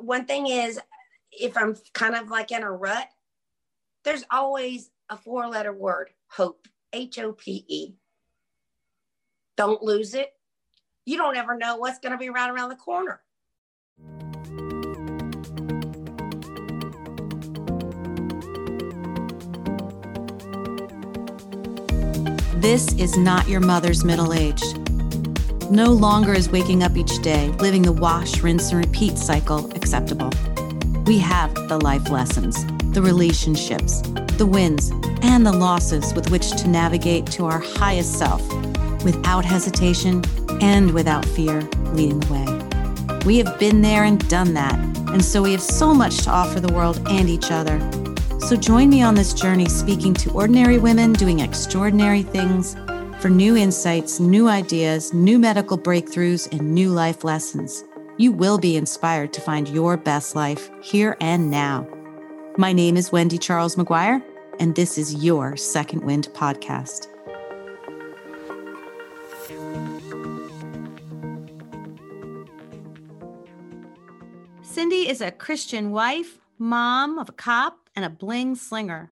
one thing is, if I'm kind of like in a rut, there's always a four letter word hope, H O P E. Don't lose it. You don't ever know what's going to be right around the corner. This is not your mother's middle aged. No longer is waking up each day, living the wash, rinse, and repeat cycle acceptable. We have the life lessons, the relationships, the wins, and the losses with which to navigate to our highest self without hesitation and without fear leading the way. We have been there and done that, and so we have so much to offer the world and each other. So join me on this journey speaking to ordinary women doing extraordinary things for new insights, new ideas, new medical breakthroughs, and new life lessons. You will be inspired to find your best life here and now. My name is Wendy Charles McGuire, and this is your Second Wind podcast. Cindy is a Christian wife, mom of a cop, and a bling slinger.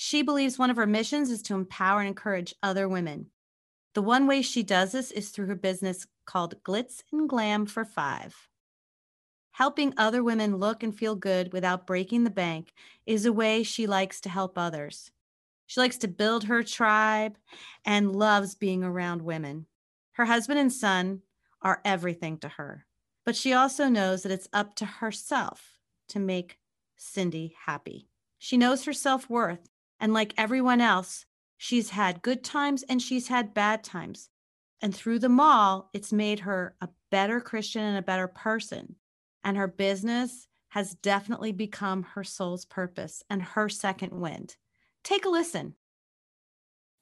She believes one of her missions is to empower and encourage other women. The one way she does this is through her business called Glitz and Glam for Five. Helping other women look and feel good without breaking the bank is a way she likes to help others. She likes to build her tribe and loves being around women. Her husband and son are everything to her, but she also knows that it's up to herself to make Cindy happy. She knows her self worth and like everyone else, she's had good times and she's had bad times. And through them all, it's made her a better Christian and a better person. And her business has definitely become her soul's purpose and her second wind. Take a listen.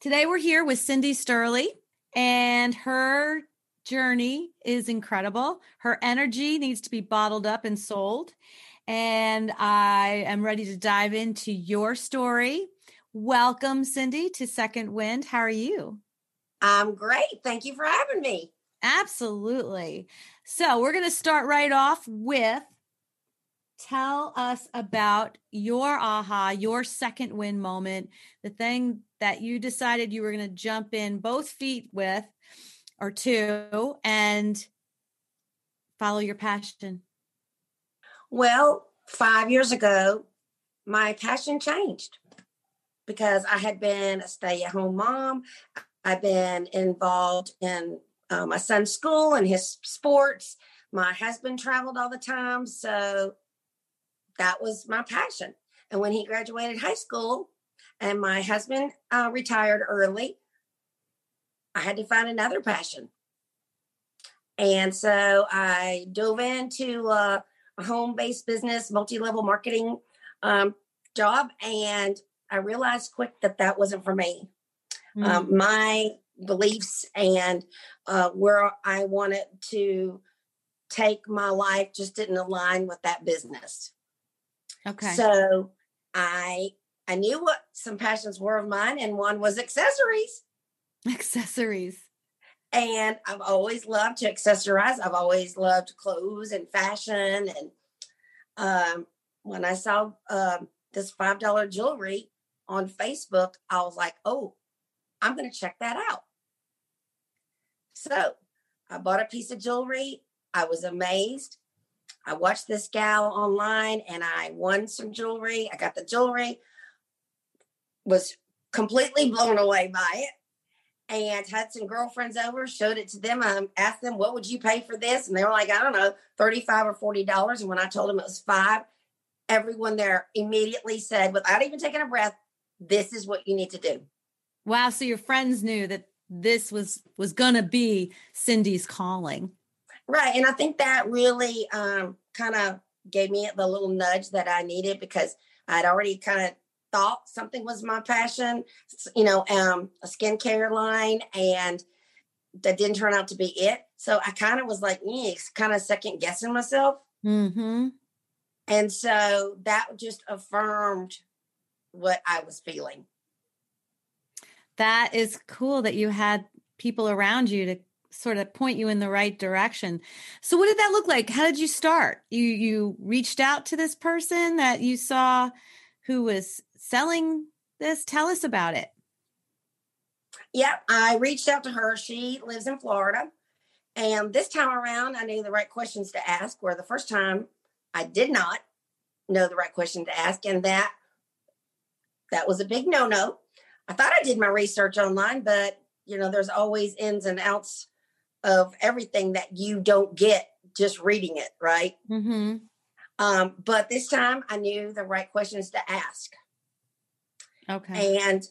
Today, we're here with Cindy Sturley, and her journey is incredible. Her energy needs to be bottled up and sold. And I am ready to dive into your story Welcome, Cindy, to Second Wind. How are you? I'm great. Thank you for having me. Absolutely. So, we're going to start right off with tell us about your aha, your second wind moment, the thing that you decided you were going to jump in both feet with or two and follow your passion. Well, five years ago, my passion changed because I had been a stay at home mom. I've been involved in uh, my son's school and his sports. My husband traveled all the time. So that was my passion. And when he graduated high school and my husband uh, retired early, I had to find another passion. And so I dove into uh, a home based business, multi level marketing um, job. And I realized quick that that wasn't for me. Mm. Um, my beliefs and uh, where I wanted to take my life just didn't align with that business. Okay. So I I knew what some passions were of mine, and one was accessories. Accessories. And I've always loved to accessorize. I've always loved clothes and fashion. And um, when I saw um, this five dollar jewelry, on Facebook, I was like, oh, I'm going to check that out. So I bought a piece of jewelry. I was amazed. I watched this gal online and I won some jewelry. I got the jewelry, was completely blown away by it. And had some girlfriends over, showed it to them. I asked them, what would you pay for this? And they were like, I don't know, 35 or $40. And when I told them it was five, everyone there immediately said, without even taking a breath, this is what you need to do. Wow. So your friends knew that this was was gonna be Cindy's calling. Right. And I think that really um kind of gave me the little nudge that I needed because I'd already kind of thought something was my passion, you know, um, a skincare line, and that didn't turn out to be it. So I kind of was like, kind of second guessing myself. Mm-hmm. And so that just affirmed what I was feeling. That is cool that you had people around you to sort of point you in the right direction. So what did that look like? How did you start? You you reached out to this person that you saw who was selling this. Tell us about it. Yep, I reached out to her. She lives in Florida. And this time around, I knew the right questions to ask, where the first time I did not know the right question to ask. And that that was a big no-no. I thought I did my research online, but you know, there's always ins and outs of everything that you don't get just reading it, right? Mm-hmm. Um, but this time I knew the right questions to ask. Okay. And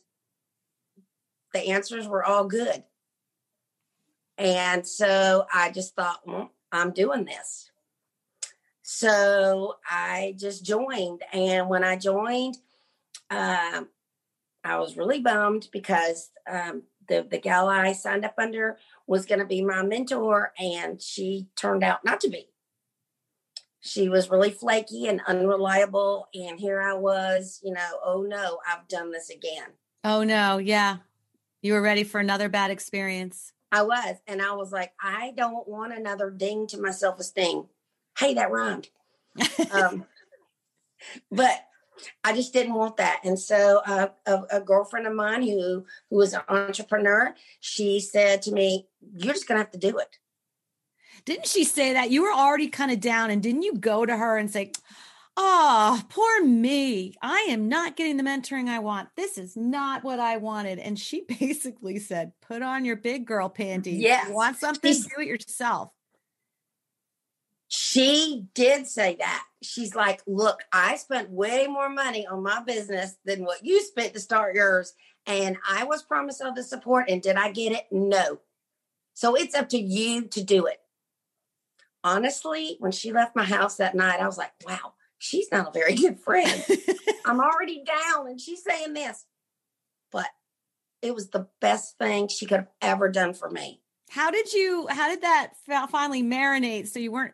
the answers were all good. And so I just thought, well, I'm doing this. So I just joined. And when I joined, um, I was really bummed because um, the, the gal I signed up under was going to be my mentor, and she turned out not to be. She was really flaky and unreliable. And here I was, you know, oh no, I've done this again. Oh no, yeah. You were ready for another bad experience. I was. And I was like, I don't want another ding to my self esteem. Hey, that rhymed. um, but I just didn't want that. And so uh, a, a, girlfriend of mine who who was an entrepreneur, she said to me, "You're just gonna have to do it." Didn't she say that you were already kind of down, and didn't you go to her and say, Oh, poor me. I am not getting the mentoring I want. This is not what I wanted. And she basically said, put on your big girl panties. Yes. You want something? She's, do it yourself. She did say that. She's like, look, I spent way more money on my business than what you spent to start yours. And I was promised all the support. And did I get it? No. So it's up to you to do it. Honestly, when she left my house that night, I was like, wow, she's not a very good friend. I'm already down and she's saying this. But it was the best thing she could have ever done for me. How did you, how did that finally marinate so you weren't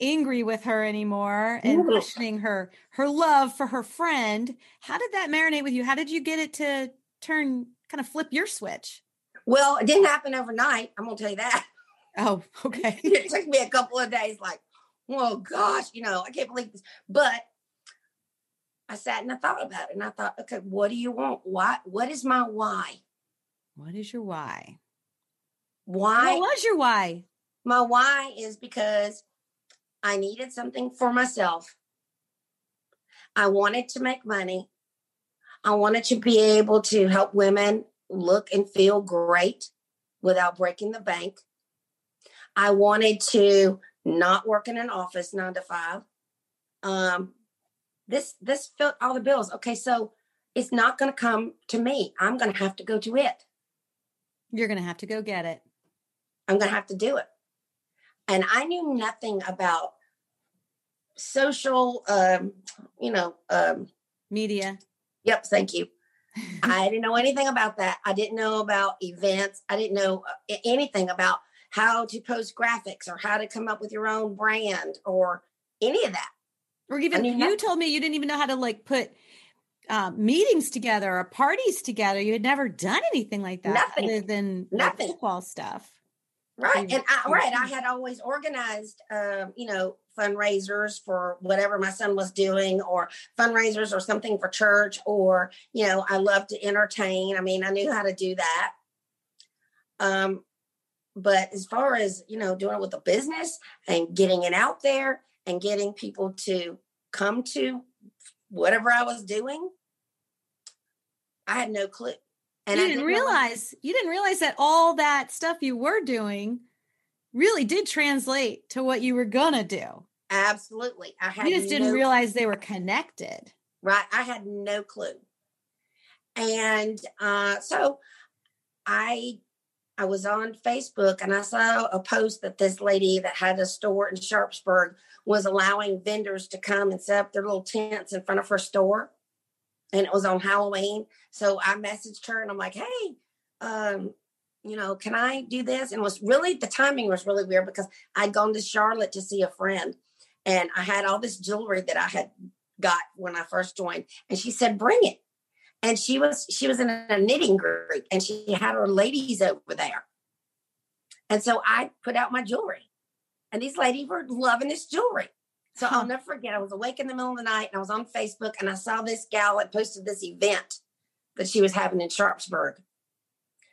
angry with her anymore and Ooh. questioning her, her love for her friend? How did that marinate with you? How did you get it to turn, kind of flip your switch? Well, it didn't happen overnight. I'm going to tell you that. Oh, okay. it took me a couple of days, like, oh gosh, you know, I can't believe this. But I sat and I thought about it and I thought, okay, what do you want? Why? What is my why? What is your why? Why? What was your why? My why is because I needed something for myself. I wanted to make money. I wanted to be able to help women look and feel great without breaking the bank. I wanted to not work in an office nine to five. Um, this this filled all the bills. Okay, so it's not going to come to me. I'm going to have to go to it. You're going to have to go get it. I'm going to have to do it. And I knew nothing about social, um, you know, um, media. Yep, thank you. I didn't know anything about that. I didn't know about events. I didn't know uh, anything about how to post graphics or how to come up with your own brand or any of that. Or even you that, told me you didn't even know how to like put uh, meetings together or parties together. You had never done anything like that nothing. other than nothing football stuff. Right. And I, right. I had always organized, um, you know, fundraisers for whatever my son was doing or fundraisers or something for church or, you know, I love to entertain. I mean, I knew how to do that. Um, but as far as, you know, doing it with a business and getting it out there and getting people to come to whatever I was doing, I had no clue. And you didn't, didn't realize you didn't realize that all that stuff you were doing really did translate to what you were gonna do. Absolutely. I had you just didn't realize they were connected. Right. I had no clue. And uh, so I I was on Facebook and I saw a post that this lady that had a store in Sharpsburg was allowing vendors to come and set up their little tents in front of her store. And it was on Halloween. So I messaged her and I'm like, hey, um, you know, can I do this? And it was really the timing was really weird because I'd gone to Charlotte to see a friend and I had all this jewelry that I had got when I first joined. And she said, bring it and she was she was in a knitting group and she had her ladies over there And so I put out my jewelry. And these ladies were loving this jewelry. So. I'll never forget. I was awake in the middle of the night and I was on Facebook and I saw this gal that posted this event that she was having in Sharpsburg.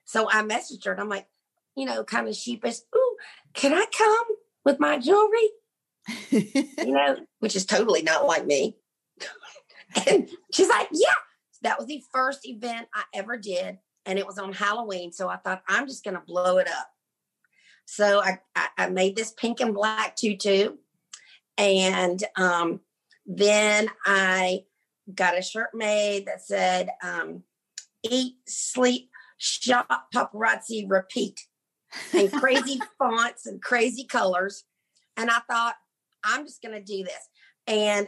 So I messaged her and I'm like, you know, kind of sheepish, ooh, can I come with my jewelry? You know, which is totally not like me. and she's like, yeah. That was the first event I ever did. And it was on Halloween. So I thought, I'm just going to blow it up. So I, I, I made this pink and black tutu. And um, then I got a shirt made that said, um, eat, sleep, shop, paparazzi, repeat. And crazy fonts and crazy colors. And I thought, I'm just going to do this. And,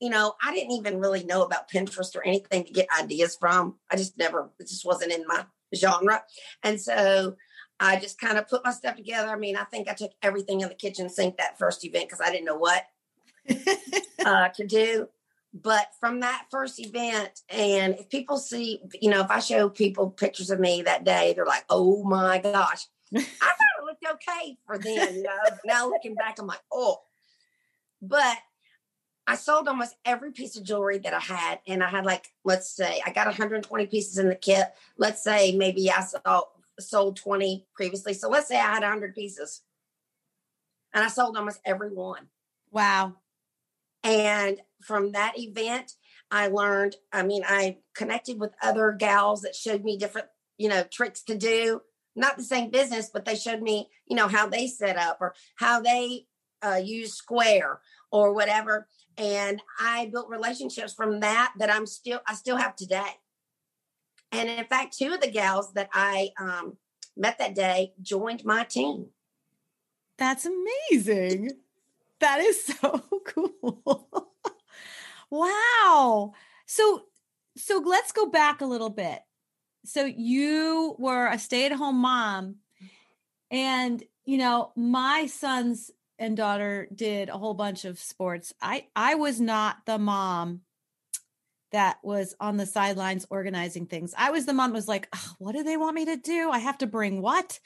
you know, I didn't even really know about Pinterest or anything to get ideas from. I just never, it just wasn't in my genre. And so I just kind of put my stuff together. I mean, I think I took everything in the kitchen sink that first event because I didn't know what uh, to do. But from that first event, and if people see, you know, if I show people pictures of me that day, they're like, oh my gosh. I thought it looked okay for them. you know. now looking back, I'm like, oh. But I sold almost every piece of jewelry that I had. And I had like, let's say I got 120 pieces in the kit. Let's say maybe I sold, sold 20 previously. So let's say I had 100 pieces. And I sold almost every one. wow. And from that event, I learned, I mean, I connected with other gals that showed me different, you know, tricks to do. Not the same business, but they showed me, you know, how they set up or how they uh, use Square or whatever. And I built relationships from that that I'm still, I still have today. And in fact, two of the gals that I um, met that day joined my team. That's amazing. That is so cool. wow. So so let's go back a little bit. So you were a stay-at-home mom and you know, my sons and daughter did a whole bunch of sports. I I was not the mom that was on the sidelines organizing things. I was the mom was like, "Ugh, what do they want me to do? I have to bring what?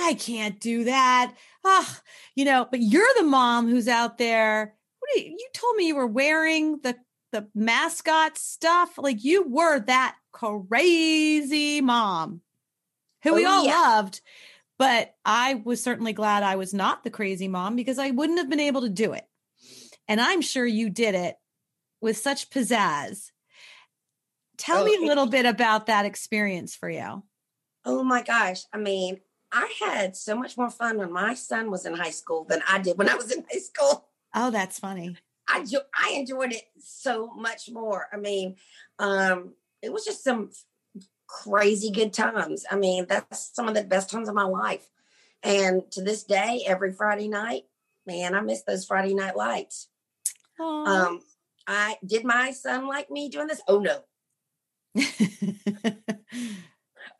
I can't do that. Ah, you know, but you're the mom who's out there. What you, you told me you were wearing the the mascot stuff. Like you were that crazy mom who we Oh, all yeah. loved. But I was certainly glad I was not the crazy mom because I wouldn't have been able to do it. And I'm sure you did it with such pizzazz. Tell Oh, me a little bit about that experience for you. Oh my gosh. I mean, I had so much more fun when my son was in high school than I did when I was in high school. Oh, that's funny. I jo- I enjoyed it so much more. I mean, um, it was just some crazy good times. I mean, that's some of the best times of my life. And to this day, every Friday night, man, I miss those Friday night lights. Aw. Um, I did my son like me doing this? Oh no,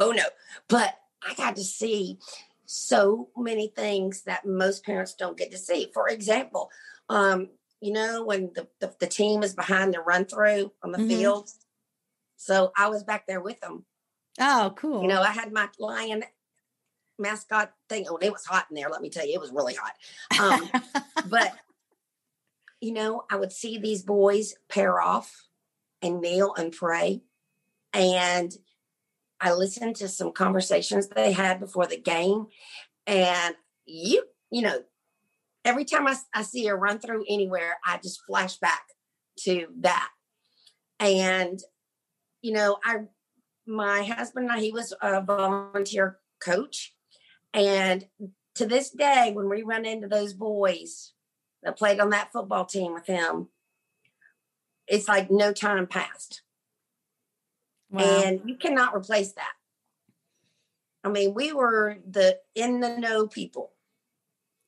oh no. But I got to see so many things that most parents don't get to see. For example, um, you know, when the, the, the team is behind the run through on the Mhm. field. So I was back there with them. oh, cool. You know, I had my lion mascot thing. Oh, it was hot in there. Let me tell you, it was really hot. Um, but you know, I would see these boys pair off and kneel and pray. And I listened to some conversations they had before the game. And you, you know, every time I see a run through anywhere, I just flash back to that. And, you know, I, my husband and I, he was a volunteer coach. And to this day, when we run into those boys that played on that football team with him, it's like no time passed. Wow. And you cannot replace that. I mean, we were the in the know people.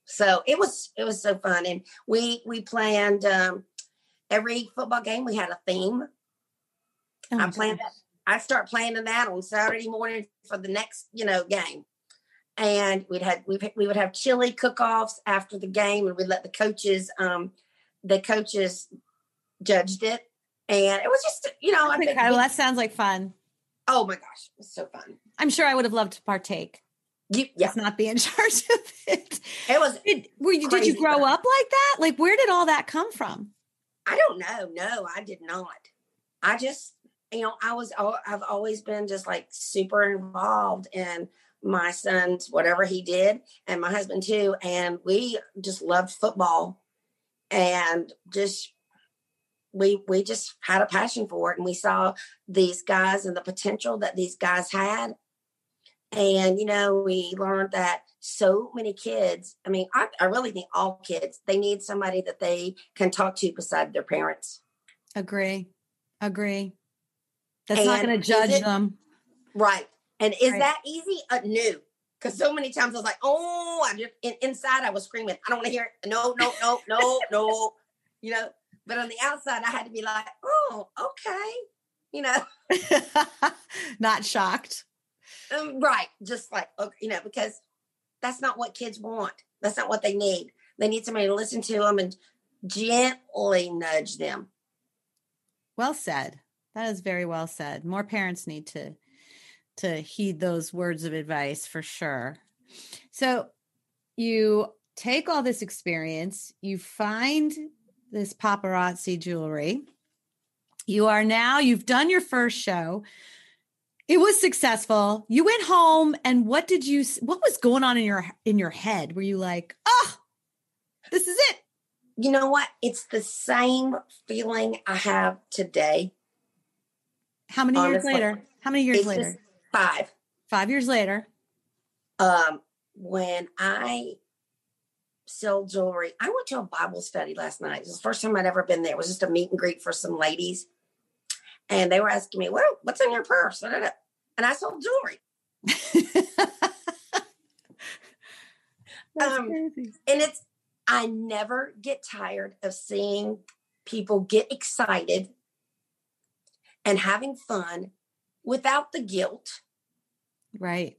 So it was it was so fun. And we we planned um every football game we had a theme. Oh, I planned that. I start planning that on Saturday morning for the next, you know, game. And we'd had we we would have chili cook-offs after the game, and we'd let the coaches, um, the coaches judged it, and it was just, you know, I think, Okay, oh, well, that sounds like fun. oh my gosh, it was so fun. I'm sure I would have loved to partake. You, yeah, not be in charge of it. it was. Did, were you, did you grow stuff. up like that? Like, where did all that come from? I don't know. No, I did not. I just, you know, I was. al- I've always been just like super involved in my son's whatever he did, and my husband too. And we just loved football, and just we we just had a passion for it, and we saw these guys and the potential that these guys had. And you know, we learned that so many kids. I mean, I, I really think all kids they need somebody that they can talk to beside their parents. Agree. Agree. That's not going to judge it- them. Right. And is Right. that easy? Uh, no. Because so many times I was like, oh, I just in, inside I was screaming, I don't want to hear it. No, no, no, no, no. You know, but on the outside I had to be like, oh, okay. You know, not shocked. um, right. Just like, okay, you know, because that's not what kids want. That's not what they need. They need somebody to listen to them and gently nudge them. Well said. That is very well said. More parents need to to heed those words of advice for sure. So you take all this experience, you find this paparazzi jewelry. You are now you've done your first show. It was successful. You went home and what did you what was going on in your in your head? Were you like, "Oh, this is it." You know what? It's the same feeling I have today. How many years later? How many years later? five. 5 years later. um when I sell jewelry, I went to a Bible study last night. It was the first time I'd ever been there. It was just a meet and greet for some ladies. And they were asking me, Well, what's in your purse? And I sold jewelry. Um. And it's I never get tired of seeing people get excited and having fun without the guilt. Right.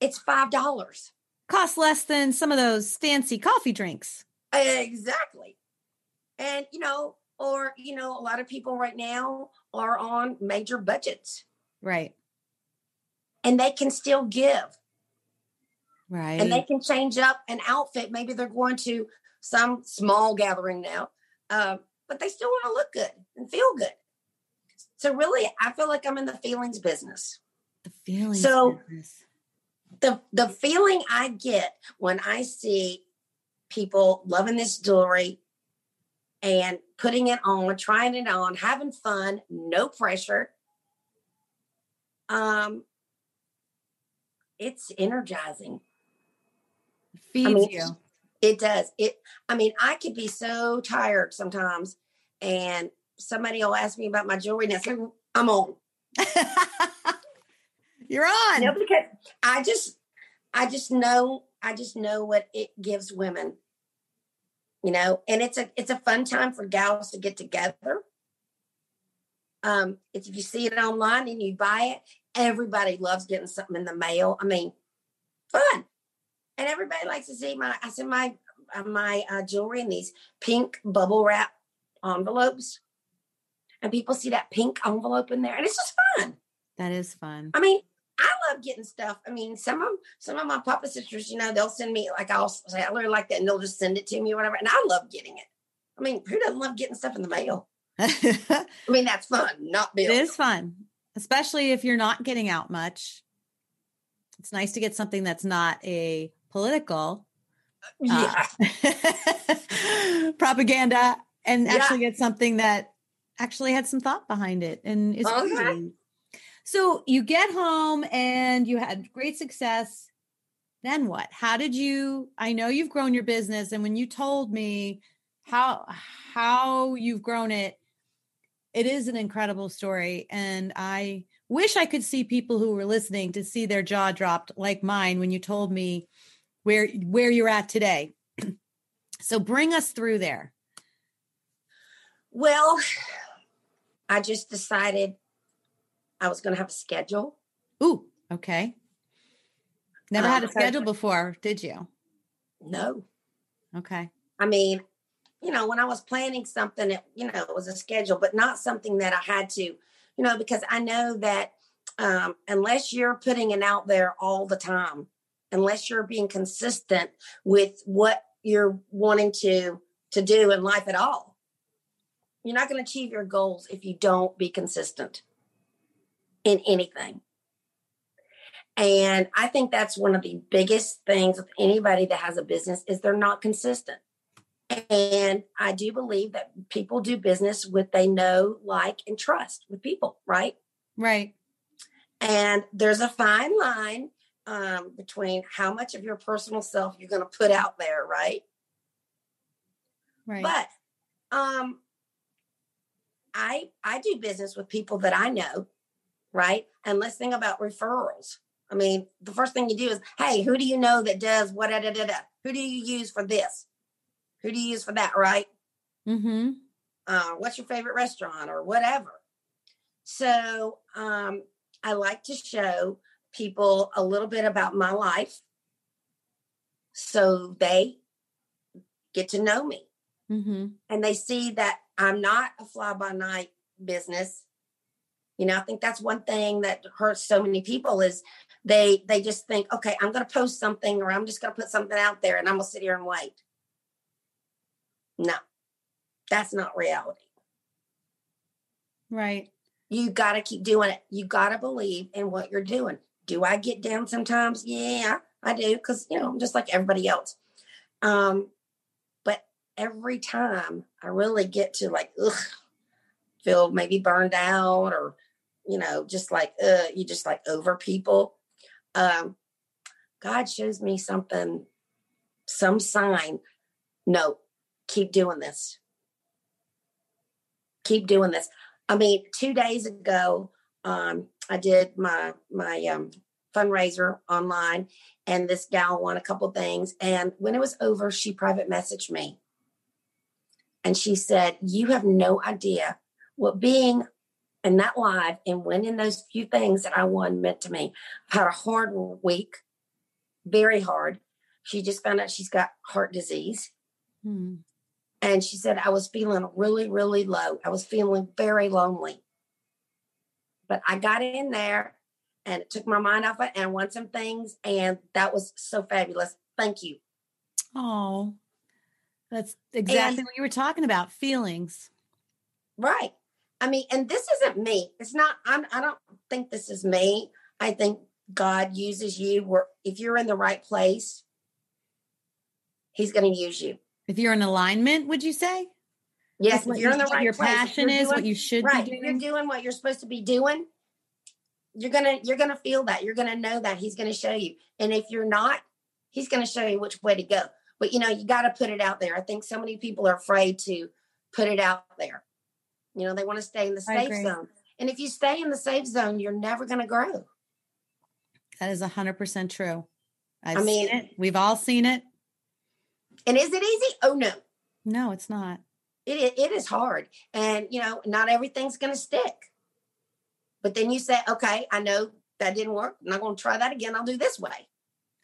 It's five dollars. Costs less than some of those fancy coffee drinks. Exactly. And, you know, or, you know, a lot of people right now are on major budgets Right. and they can still give Right. and they can change up an outfit. Maybe they're going to some small gathering now, um, but they still want to look good and feel good. So, really, I feel like I'm in the feelings business. the feelings. So- The, the feeling I get when I see people loving this jewelry and putting it on, trying it on, having fun, no pressure. Um, it's energizing. feeds mean, you. It does. It. I mean, I could be so tired sometimes, and somebody will ask me about my jewelry, and it's like I'm on. You're on. Know, because I just, I just know, I just know what it gives women. You know, and it's a it's a fun time for gals to get together. Um, if you see it online and you buy it, everybody loves getting something in the mail. I mean, fun, and everybody likes to see my. I send my uh, my uh, jewelry in these pink bubble wrap envelopes, and people see that pink envelope in there, and it's just fun. That is fun. I mean, I love getting stuff. I mean, some of some of my papa sisters, you know, they'll send me like I'll say I really like that, and they'll just send it to me or whatever. And I love getting it. I mean, who doesn't love getting stuff in the mail? I mean, that's fun, not bills. It is fun, especially if you're not getting out much. It's nice to get something that's not a political Yeah, uh, propaganda and Yeah. actually get something that actually had some thought behind it and is Okay. So you get home and you had great success. Then what? How did you I know you've grown your business and when you told me how how you've grown it it is an incredible story and I wish I could see people who were listening to see their jaw dropped like mine when you told me where where you're at today. so bring us through there. Well, I just decided I was going to have a schedule. Ooh, okay. Never Um, had a schedule before, did you? No, Okay. I mean, you know, when I was planning something, it, you know, it was a schedule, but not something that I had to, you know, because I know that um, unless you're putting it out there all the time, unless you're being consistent with what you're wanting to to do in life at all, you're not going to achieve your goals if you don't be consistent in anything. And I think that's one of the biggest things with anybody that has a business is they're not consistent. And I do believe that people do business with they know, like, and trust with people, right? Right. And there's a fine line um, between how much of your personal self you're going to put out there, right? Right. But um, I I do business with people that I know, right? And let's think about referrals. I mean, the first thing you do is, hey, who do you know that does what? Da, da, da? Who do you use for this? Who do you use for that? Right? Mm-hmm. Uh, what's your favorite restaurant or whatever? So um, I like to show people a little bit about my life so they get to know me Mm-hmm. and they see that I'm not a fly by night business. You know, I think that's one thing that hurts so many people is they they just think, okay, I'm going to post something or I'm just going to put something out there and I'm going to sit here and wait. No, that's not reality. Right. You got to keep doing it. You got to believe in what you're doing. Do I get down sometimes? Yeah, I do because you know I'm just like everybody else. Um, but every time I really get to like, ugh, feel maybe burned out or you know just like uh, you just like over people. Um, God shows me something, some sign. No, keep doing this. Keep doing this. I mean, two days ago, um, I did my my um, fundraiser online, and this gal won a couple things. And when it was over, she private messaged me, and she said, "You have no idea what being in that live and winning those few things that I won meant to me. I've had a hard week, very hard. She just found out she's got heart disease." Hmm. And she said, I was feeling really, really low. I was feeling very lonely. But I got in there and it took my mind off it and won some things. And that was so fabulous. Thank you. Oh, that's exactly And- what you were talking about. Feelings. Right. I mean, and this isn't me. It's not, I'm, I don't think this is me. I think God uses you where if you're in the right place, He's going to use you. If you're in alignment, would you say? Yes, if you're in the right your place, passion is, what doing- you should right be if you're doing. doing what you're supposed to be doing you're gonna you're gonna feel that you're gonna know that he's gonna show you and if you're not he's gonna show you which way to go but you know you got to put it out there i think so many people are afraid to put it out there you know they want to stay in the safe zone and if you stay in the safe zone you're never gonna grow That is 100% true. I've I mean- seen it. We've all seen it. and is it easy oh no No, it's not. it, it, is hard and you know not everything's gonna stick but then you say okay i know that didn't work i'm not gonna try that again i'll do this way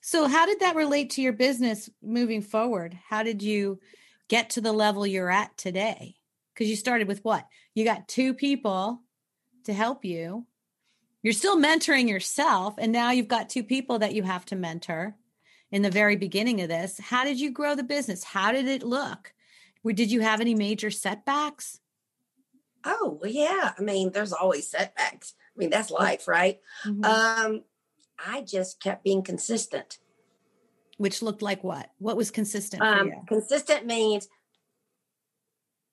So, how did that relate to your business moving forward? How did you get to the level you're at today? Because you started with what? You got two people to help you. You're still mentoring yourself, and now you've got two people that you have to mentor in the very beginning of this. How did you grow the business? How did it look? Did you have any major setbacks? Oh, yeah. I mean, there's always setbacks. I mean, that's life, right? Mhm. Um, I just kept being consistent. Which looked like what? What was consistent Um, consistent means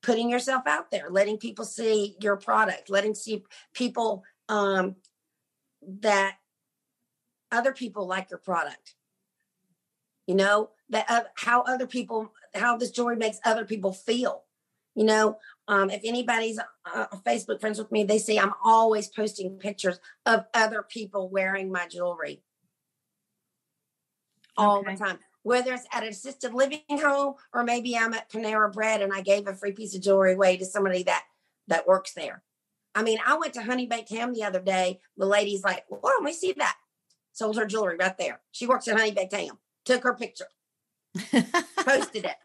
putting yourself out there, letting people see your product, letting see people um, that other people like your product. You know that uh, how other people, how this jewelry makes other people feel. You know, um, if anybody's uh, Facebook friends with me, they see I'm always posting pictures of other people wearing my jewelry all Okay. the time. Whether it's at an assisted living home or maybe I'm at Panera Bread and I gave a free piece of jewelry away to somebody that that works there. I mean, I went to Honey Baked Ham the other day. The lady's like, "Well, let me see that." Sold her jewelry right there. She works at Honey Baked Ham. Took her picture, posted it.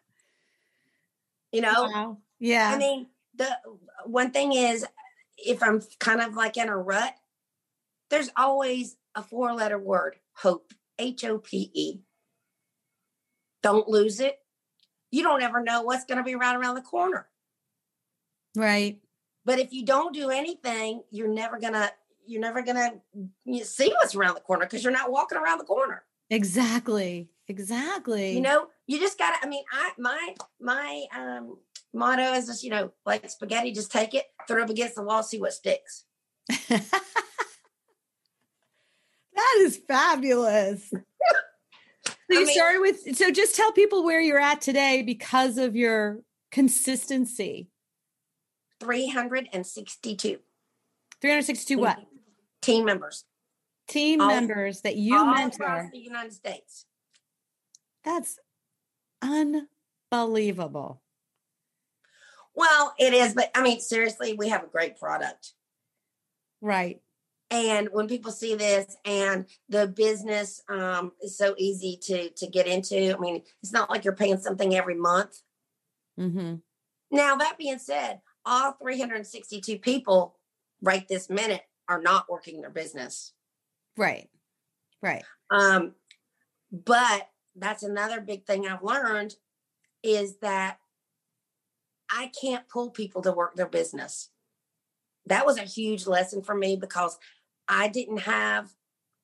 You know, Wow. Yeah. I mean, the one thing is, if I'm kind of like in a rut, there's always a four letter word hope, H O P E. Don't lose it. You don't ever know what's going to be right around the corner. Right. But if you don't do anything, you're never going to you're never going to see what's around the corner because you're not walking around the corner. Exactly. Exactly. You know, you just got to I mean, I my my um motto is just, you know, like spaghetti, just take it, throw it against the wall, see what sticks. that is fabulous. So you I mean, started with so just tell people where you're at today because of your consistency. 362. 362 what? Team members. Team all, members that you all mentor. Across the United States. That's unbelievable. Well, it is, but I mean, seriously, we have a great product. Right. And when people see this and the business um, is so easy to to get into, I mean, it's not like you're paying something every month. Mm-hmm. Now, that being said, all 362 people right this minute are not working their business. Right. Right. Um, but that's another big thing I've learned is that I can't pull people to work their business. That was a huge lesson for me because I didn't have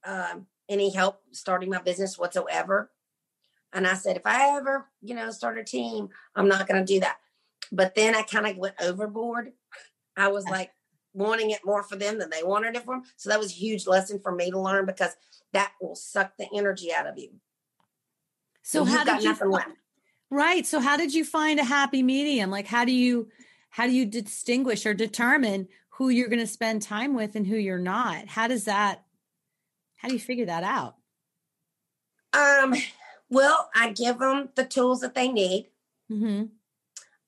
um, any help starting my business whatsoever. And I said, if I ever, you know, start a team, I'm not going to do that. But then I kind of went overboard. I was like wanting it more for them than they wanted it for them. So that was a huge lesson for me to learn because that will suck the energy out of you. So, how did you? Left. Right. So how did you find a happy medium? Like how do you how do you distinguish or determine who you're going to spend time with and who you're not? How does that how do you figure that out? Um well, I give them the tools that they need. Mm-hmm.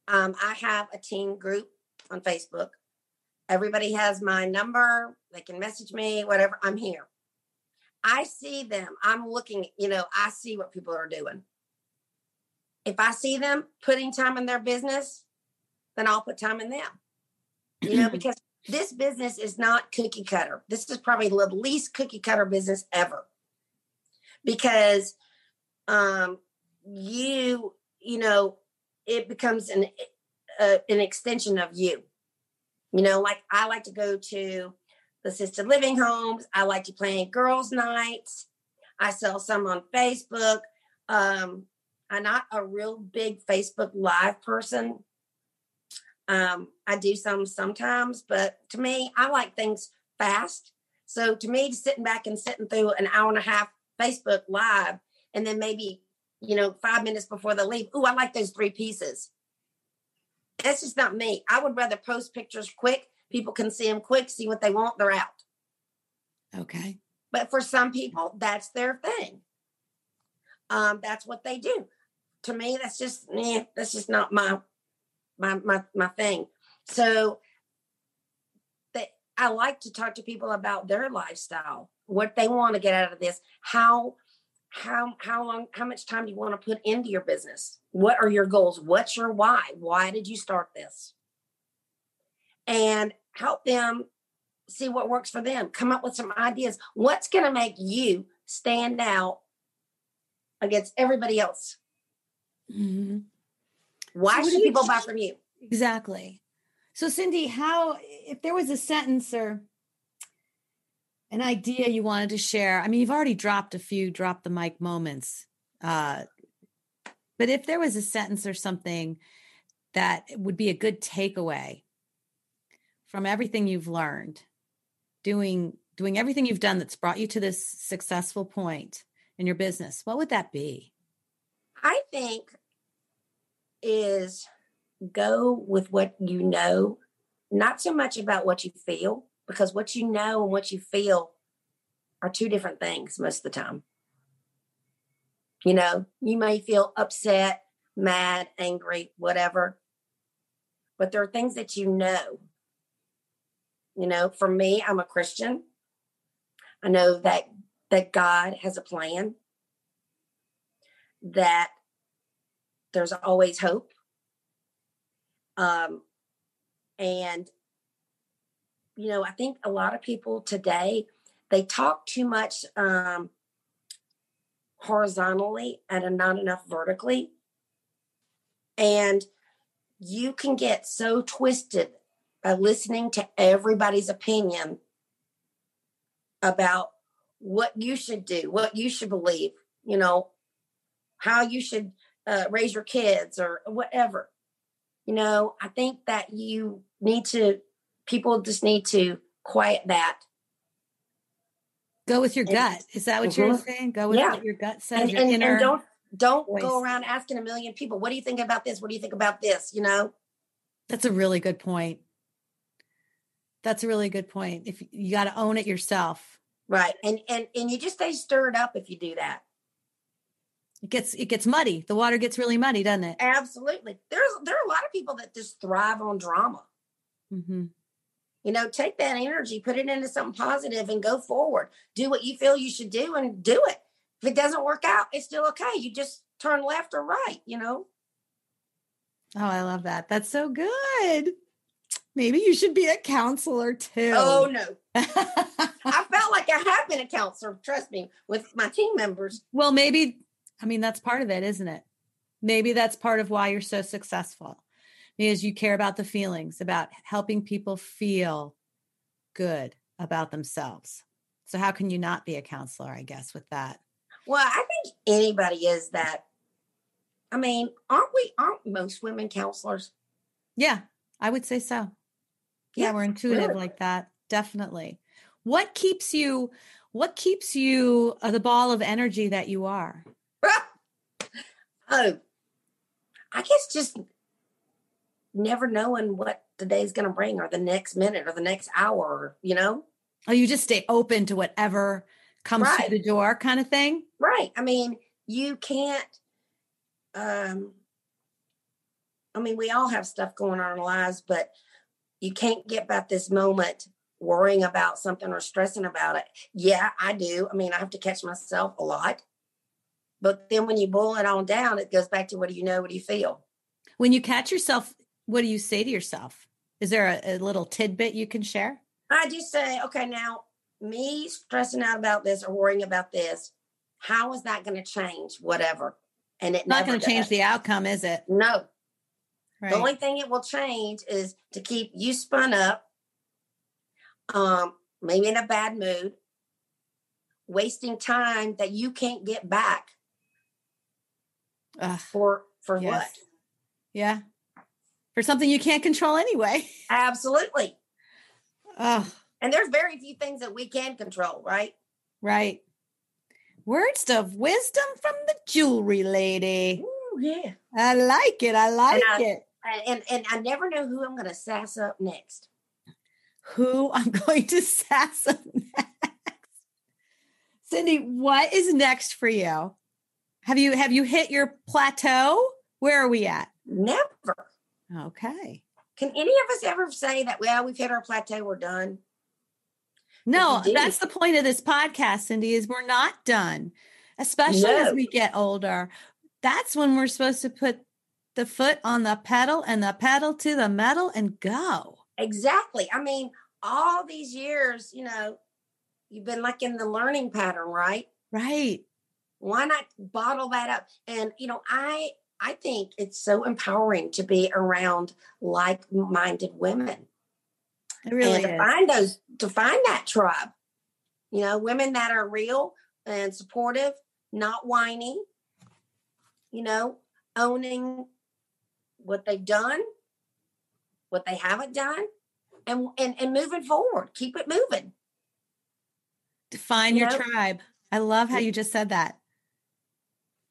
Um, I have a team group on Facebook. Everybody has my number. They can message me, whatever. I'm here. I see them. I'm looking, you know, I see what people are doing if I see them putting time in their business, then I'll put time in them. You know, because this business is not cookie cutter. This is probably the least cookie cutter business ever. Because um you, you know, it becomes an uh, an extension of you. You know, like I like to go to the assisted living homes. I like to plan girls' nights. I sell some on Facebook. Um, I'm not a real big Facebook Live person. Um, I do some sometimes, but to me, I like things fast. So to me, sitting back and sitting through an hour and a half Facebook Live, and then maybe you know five minutes before they leave, oh, I like those three pieces. That's just not me. I would rather post pictures quick. People can see them quick, see what they want, they're out. Okay. But for some people, that's their thing. Um, that's what they do to me, that's just yeah, that's just not my my my my thing. So I like to talk to people about their lifestyle, what they want to get out of this, how how how long how much time do you want to put into your business? What are your goals? What's your why? Why did you start this? And help them see what works for them. Come up with some ideas. What's going to make you stand out against everybody else? Mm-hmm. Why so should people you, buy from you? Exactly. So, Cindy, how, if there was a sentence or an idea you wanted to share, I mean, you've already dropped a few drop the mic moments. Uh, but if there was a sentence or something that would be a good takeaway from everything you've learned, doing doing everything you've done that's brought you to this successful point in your business, what would that be? I think is go with what you know, not so much about what you feel, because what you know and what you feel are two different things most of the time. You know, you may feel upset, mad, angry, whatever, but there are things that you know. You know, for me, I'm a Christian. I know that that God has a plan that there's always hope. Um, and, you know, I think a lot of people today, they talk too much um, horizontally and not enough vertically. And you can get so twisted by listening to everybody's opinion about what you should do, what you should believe, you know, how you should uh, raise your kids or whatever. You know, I think that you need to, people just need to quiet that. Go with your and, gut. Is that what mm-hmm. you're saying? Go with yeah. what your gut says. And, your and, inner and don't don't voice. go around asking a million people, what do you think about this? What do you think about this? You know? That's a really good point. That's a really good point. If you got to own it yourself. Right. And and and you just stay stirred up if you do that. It gets it gets muddy. The water gets really muddy, doesn't it? Absolutely. There's there are a lot of people that just thrive on drama. Mm-hmm. You know, take that energy, put it into something positive, and go forward. Do what you feel you should do, and do it. If it doesn't work out, it's still okay. You just turn left or right. You know. Oh, I love that. That's so good. Maybe you should be a counselor too. Oh no. I felt like I have been a counselor, trust me, with my team members. Well, maybe I mean that's part of it, isn't it? Maybe that's part of why you're so successful. Because you care about the feelings, about helping people feel good about themselves. So how can you not be a counselor, I guess, with that? Well, I think anybody is that. I mean, aren't we aren't most women counselors? Yeah, I would say so. Yeah, we're intuitive really. like that. Definitely. What keeps you what keeps you uh, the ball of energy that you are? oh, I guess just never knowing what the day's going to bring or the next minute or the next hour, you know? Oh, you just stay open to whatever comes right. through the door kind of thing? Right. I mean, you can't um I mean, we all have stuff going on in our lives, but you can't get about this moment worrying about something or stressing about it. Yeah, I do. I mean, I have to catch myself a lot. But then when you boil it on down, it goes back to what do you know? What do you feel? When you catch yourself, what do you say to yourself? Is there a, a little tidbit you can share? I just say, okay, now me stressing out about this or worrying about this, how is that going to change whatever? And it's not going to change the outcome, is it? No, Right. The only thing it will change is to keep you spun up, um, maybe in a bad mood, wasting time that you can't get back. Ugh. For for yes. what? Yeah. For something you can't control anyway. Absolutely. Ugh. And there's very few things that we can control, right? Right. Words of wisdom from the jewelry lady. Ooh, yeah. I like it. I like I, it and and I never know who I'm going to sass up next. Who I'm going to sass up next? Cindy, what is next for you? Have you have you hit your plateau? Where are we at? Never. Okay. Can any of us ever say that? Well, we've hit our plateau. We're done. No, that's the point of this podcast, Cindy. Is we're not done, especially no. as we get older. That's when we're supposed to put the foot on the pedal and the pedal to the metal and go. Exactly. I mean, all these years, you know, you've been like in the learning pattern, right? Right. Why not bottle that up? And you know, I I think it's so empowering to be around like-minded women. It really and to is. find those to find that tribe. You know, women that are real and supportive, not whiny, you know, owning what they've done, what they haven't done, and and, and moving forward. Keep it moving. Define you your know? tribe. I love how you just said that.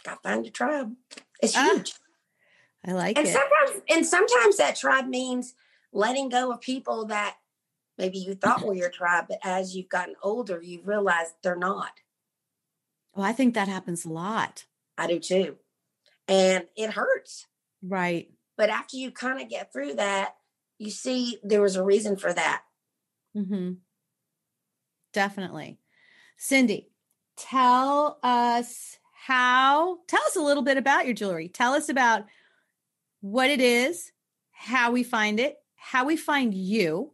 Got to find a tribe. It's ah, huge. I like and it. Sometimes, and sometimes that tribe means letting go of people that maybe you thought were your tribe, but as you've gotten older, you realize they're not. Well, I think that happens a lot. I do too. And it hurts. Right. But after you kind of get through that, you see there was a reason for that. Mm-hmm. Definitely. Cindy, tell us how, tell us a little bit about your jewelry. Tell us about what it is, how we find it, how we find you.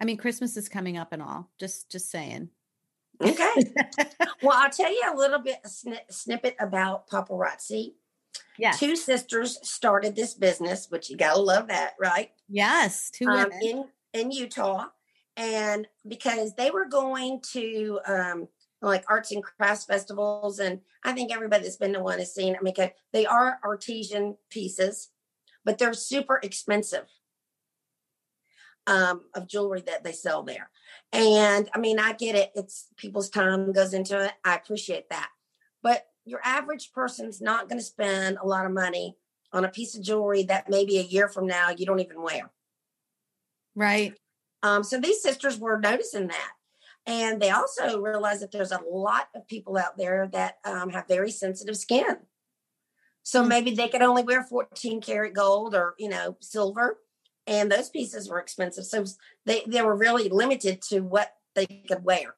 I mean, Christmas is coming up and all. Just, just saying. Okay. well, I'll tell you a little bit a sni- snippet about paparazzi. Yes. Two sisters started this business, which you gotta love that, right? Yes. Two Um, in in Utah, and because they were going to um, like arts and crafts festivals, and I think everybody that's been to one has seen. I mean, they are artesian pieces, but they're super expensive um, of jewelry that they sell there. And I mean, I get it. It's people's time goes into it. I appreciate that. But your average person's not going to spend a lot of money on a piece of jewelry that maybe a year from now you don't even wear. right. Um, so these sisters were noticing that. And they also realized that there's a lot of people out there that um, have very sensitive skin. So Hmm. maybe they could only wear 14 karat gold or, you know, silver. And those pieces were expensive. So they, they were really limited to what they could wear.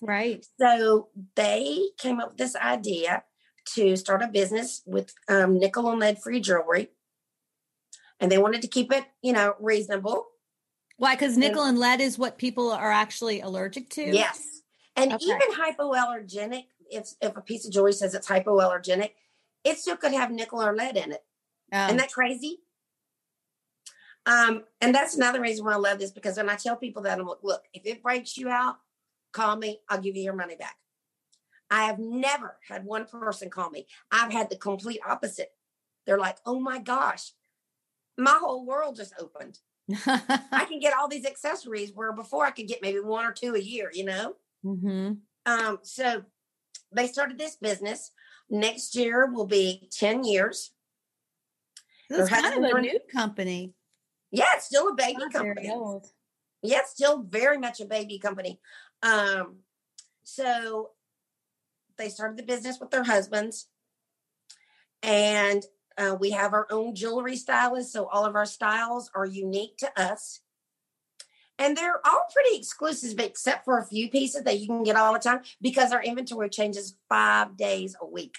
Right. So they came up with this idea to start a business with um, nickel and lead free jewelry. And they wanted to keep it, you know, reasonable. Why? Because nickel and lead is what people are actually allergic to. Yes. And Okay. even hypoallergenic, if if a piece of jewelry says it's hypoallergenic, it still could have nickel or lead in it. Um, Isn't that crazy? Um, and that's another reason why I love this because when I tell people that I'm like, look, if it breaks you out, call me, I'll give you your money back. I have never had one person call me. I've had the complete opposite. They're like, oh my gosh, my whole world just opened. I can get all these accessories where before I could get maybe one or two a year, you know? hmm Um, so they started this business. Next year will be 10 years. This is kind of a new company. Yeah, it's still a baby Not company. Yeah, it's still very much a baby company. Um, so they started the business with their husbands. And uh, we have our own jewelry stylist. So all of our styles are unique to us. And they're all pretty exclusive, except for a few pieces that you can get all the time because our inventory changes five days a week.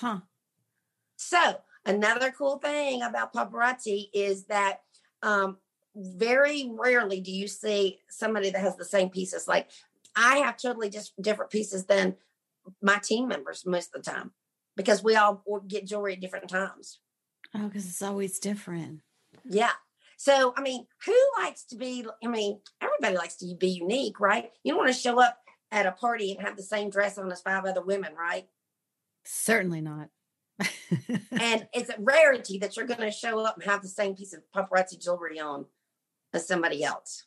Huh. So another cool thing about paparazzi is that um, very rarely do you see somebody that has the same pieces. Like I have totally just different pieces than my team members most of the time because we all get jewelry at different times. Oh, because it's always different. Yeah. So I mean, who likes to be? I mean, everybody likes to be unique, right? You don't want to show up at a party and have the same dress on as five other women, right? Certainly not. and it's a rarity that you're going to show up and have the same piece of paparazzi jewelry on as somebody else.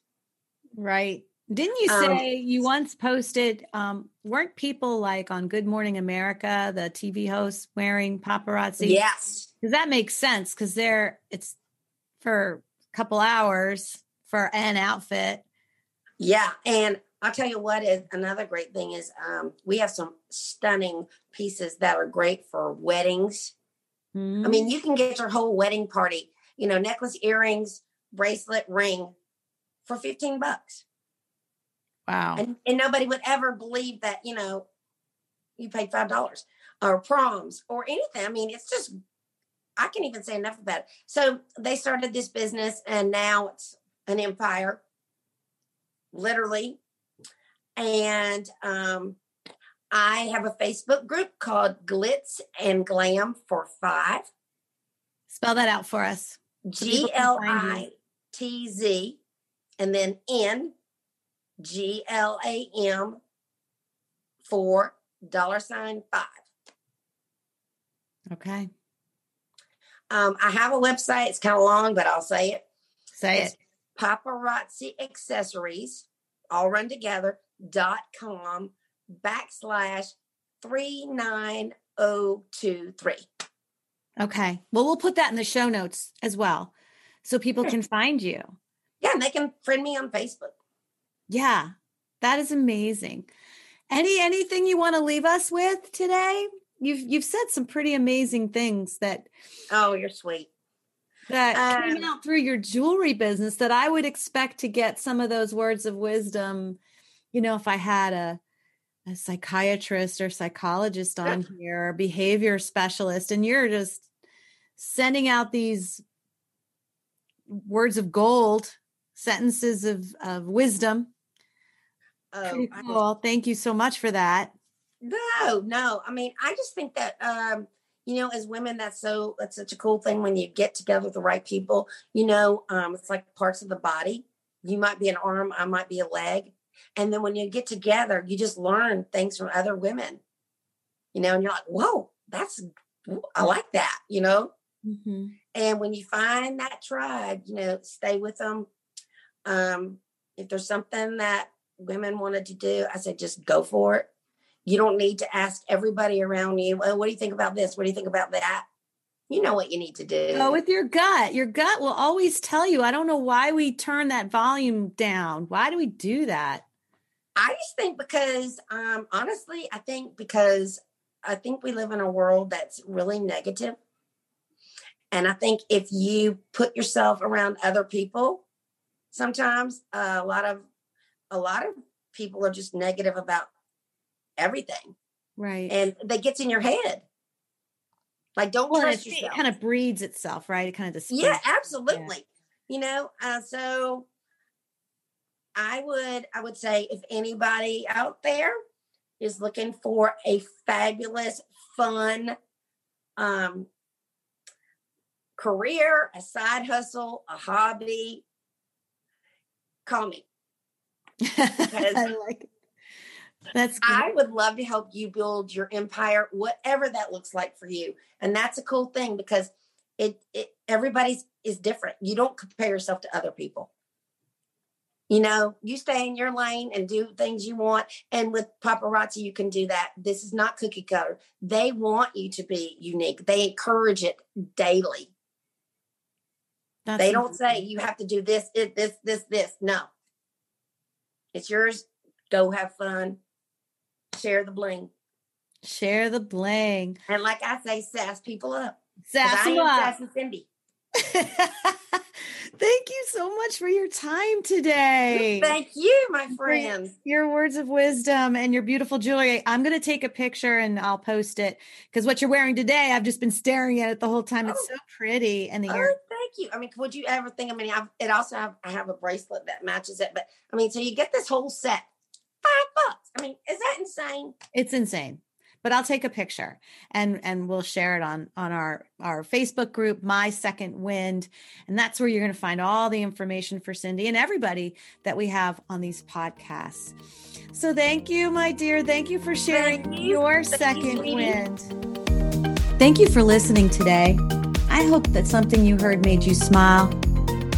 right. Didn't you Um, say you once posted, um, weren't people like on Good Morning America, the TV hosts wearing paparazzi? Yes. Because that makes sense because they're, it's for a couple hours for an outfit. Yeah. And I'll tell you what is another great thing is um, we have some stunning pieces that are great for weddings. I Mm-hmm. mean, you can get your whole wedding party, you know, necklace, earrings, bracelet, ring for 15 bucks. Wow. and, and nobody would ever believe that you know you paid five dollars or proms or anything i mean it's just i can't even say enough about it so they started this business and now it's an empire literally and um i have a facebook group called glitz and glam for five Spell that out for us. People can find you. g-l-i-t-z and then n G L A M four dollar sign five. Okay. Um, I have a website. It's kind of long, but I'll say it. Say It's it. paparazzi accessories, all run together, dot com backslash three nine oh two three. Okay. Well, we'll put that in the show notes as well so people can find you. Yeah, and they can friend me on Facebook. Yeah. That is amazing. Any anything you want to leave us with today? You've you've said some pretty amazing things that Oh, you're sweet. that came Um, out through your jewelry business that I would expect to get some of those words of wisdom, you know, if I had a a psychiatrist or psychologist on here or behavior specialist and you're just sending out these words of gold, sentences of of wisdom. Oh, cool. Thank you so much for that. No, no. I mean, I just think that um, you know, as women, that's so that's such a cool thing when you get together with the right people. You know, um, it's like parts of the body. You might be an arm, I might be a leg. And then when you get together, you just learn things from other women. You know, and you're like, whoa, that's I like that, you know? Mm-hmm. And when you find that tribe, you know, stay with them. Um, if there's something that women wanted to do, I said just go for it. You don't need to ask everybody around you, well, what do you think about this? What do you think about that? You know what you need to do. Go with your gut. Your gut will always tell you. I don't know why we turn that volume down. Why do we do that? I just think because, um, honestly, I think because I think we live in a world that's really negative. And I think if you put yourself around other people, sometimes uh, a lot of a lot of people are just negative about everything. Right. And that gets in your head. Like don't well, trust yourself. It kind of breeds itself, right? It kind of displays. Yeah, absolutely. Yeah. You know, uh, so I would I would say if anybody out there is looking for a fabulous, fun um career, a side hustle, a hobby, call me. I like that's good. I would love to help you build your empire, whatever that looks like for you. And that's a cool thing because it, it everybody's is different. You don't compare yourself to other people. You know, you stay in your lane and do things you want. And with paparazzi, you can do that. This is not cookie cutter. They want you to be unique. They encourage it daily. That's they don't say you have to do this, it, this, this, this. No. It's yours. Go have fun share the bling. Share the bling. And like I say, sass people up. Sass them up. Sassy Cindy. Thank you so much for your time today. Thank you, my friends. Your words of wisdom and your beautiful jewelry. I'm going to take a picture and I'll post it because what you're wearing today, I've just been staring at it the whole time. Oh. It's so pretty. And the oh, ear. Thank you. I mean, would you ever think? I mean, I've, it also have I have a bracelet that matches it, but I mean, so you get this whole set five bucks. I mean, is that insane? It's insane. But I'll take a picture and and we'll share it on on our our Facebook group, My Second Wind, and that's where you're going to find all the information for Cindy and everybody that we have on these podcasts. So thank you, my dear. Thank you for sharing you. your thank second you, wind. Thank you for listening today. I hope that something you heard made you smile,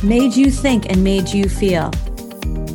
made you think, and made you feel.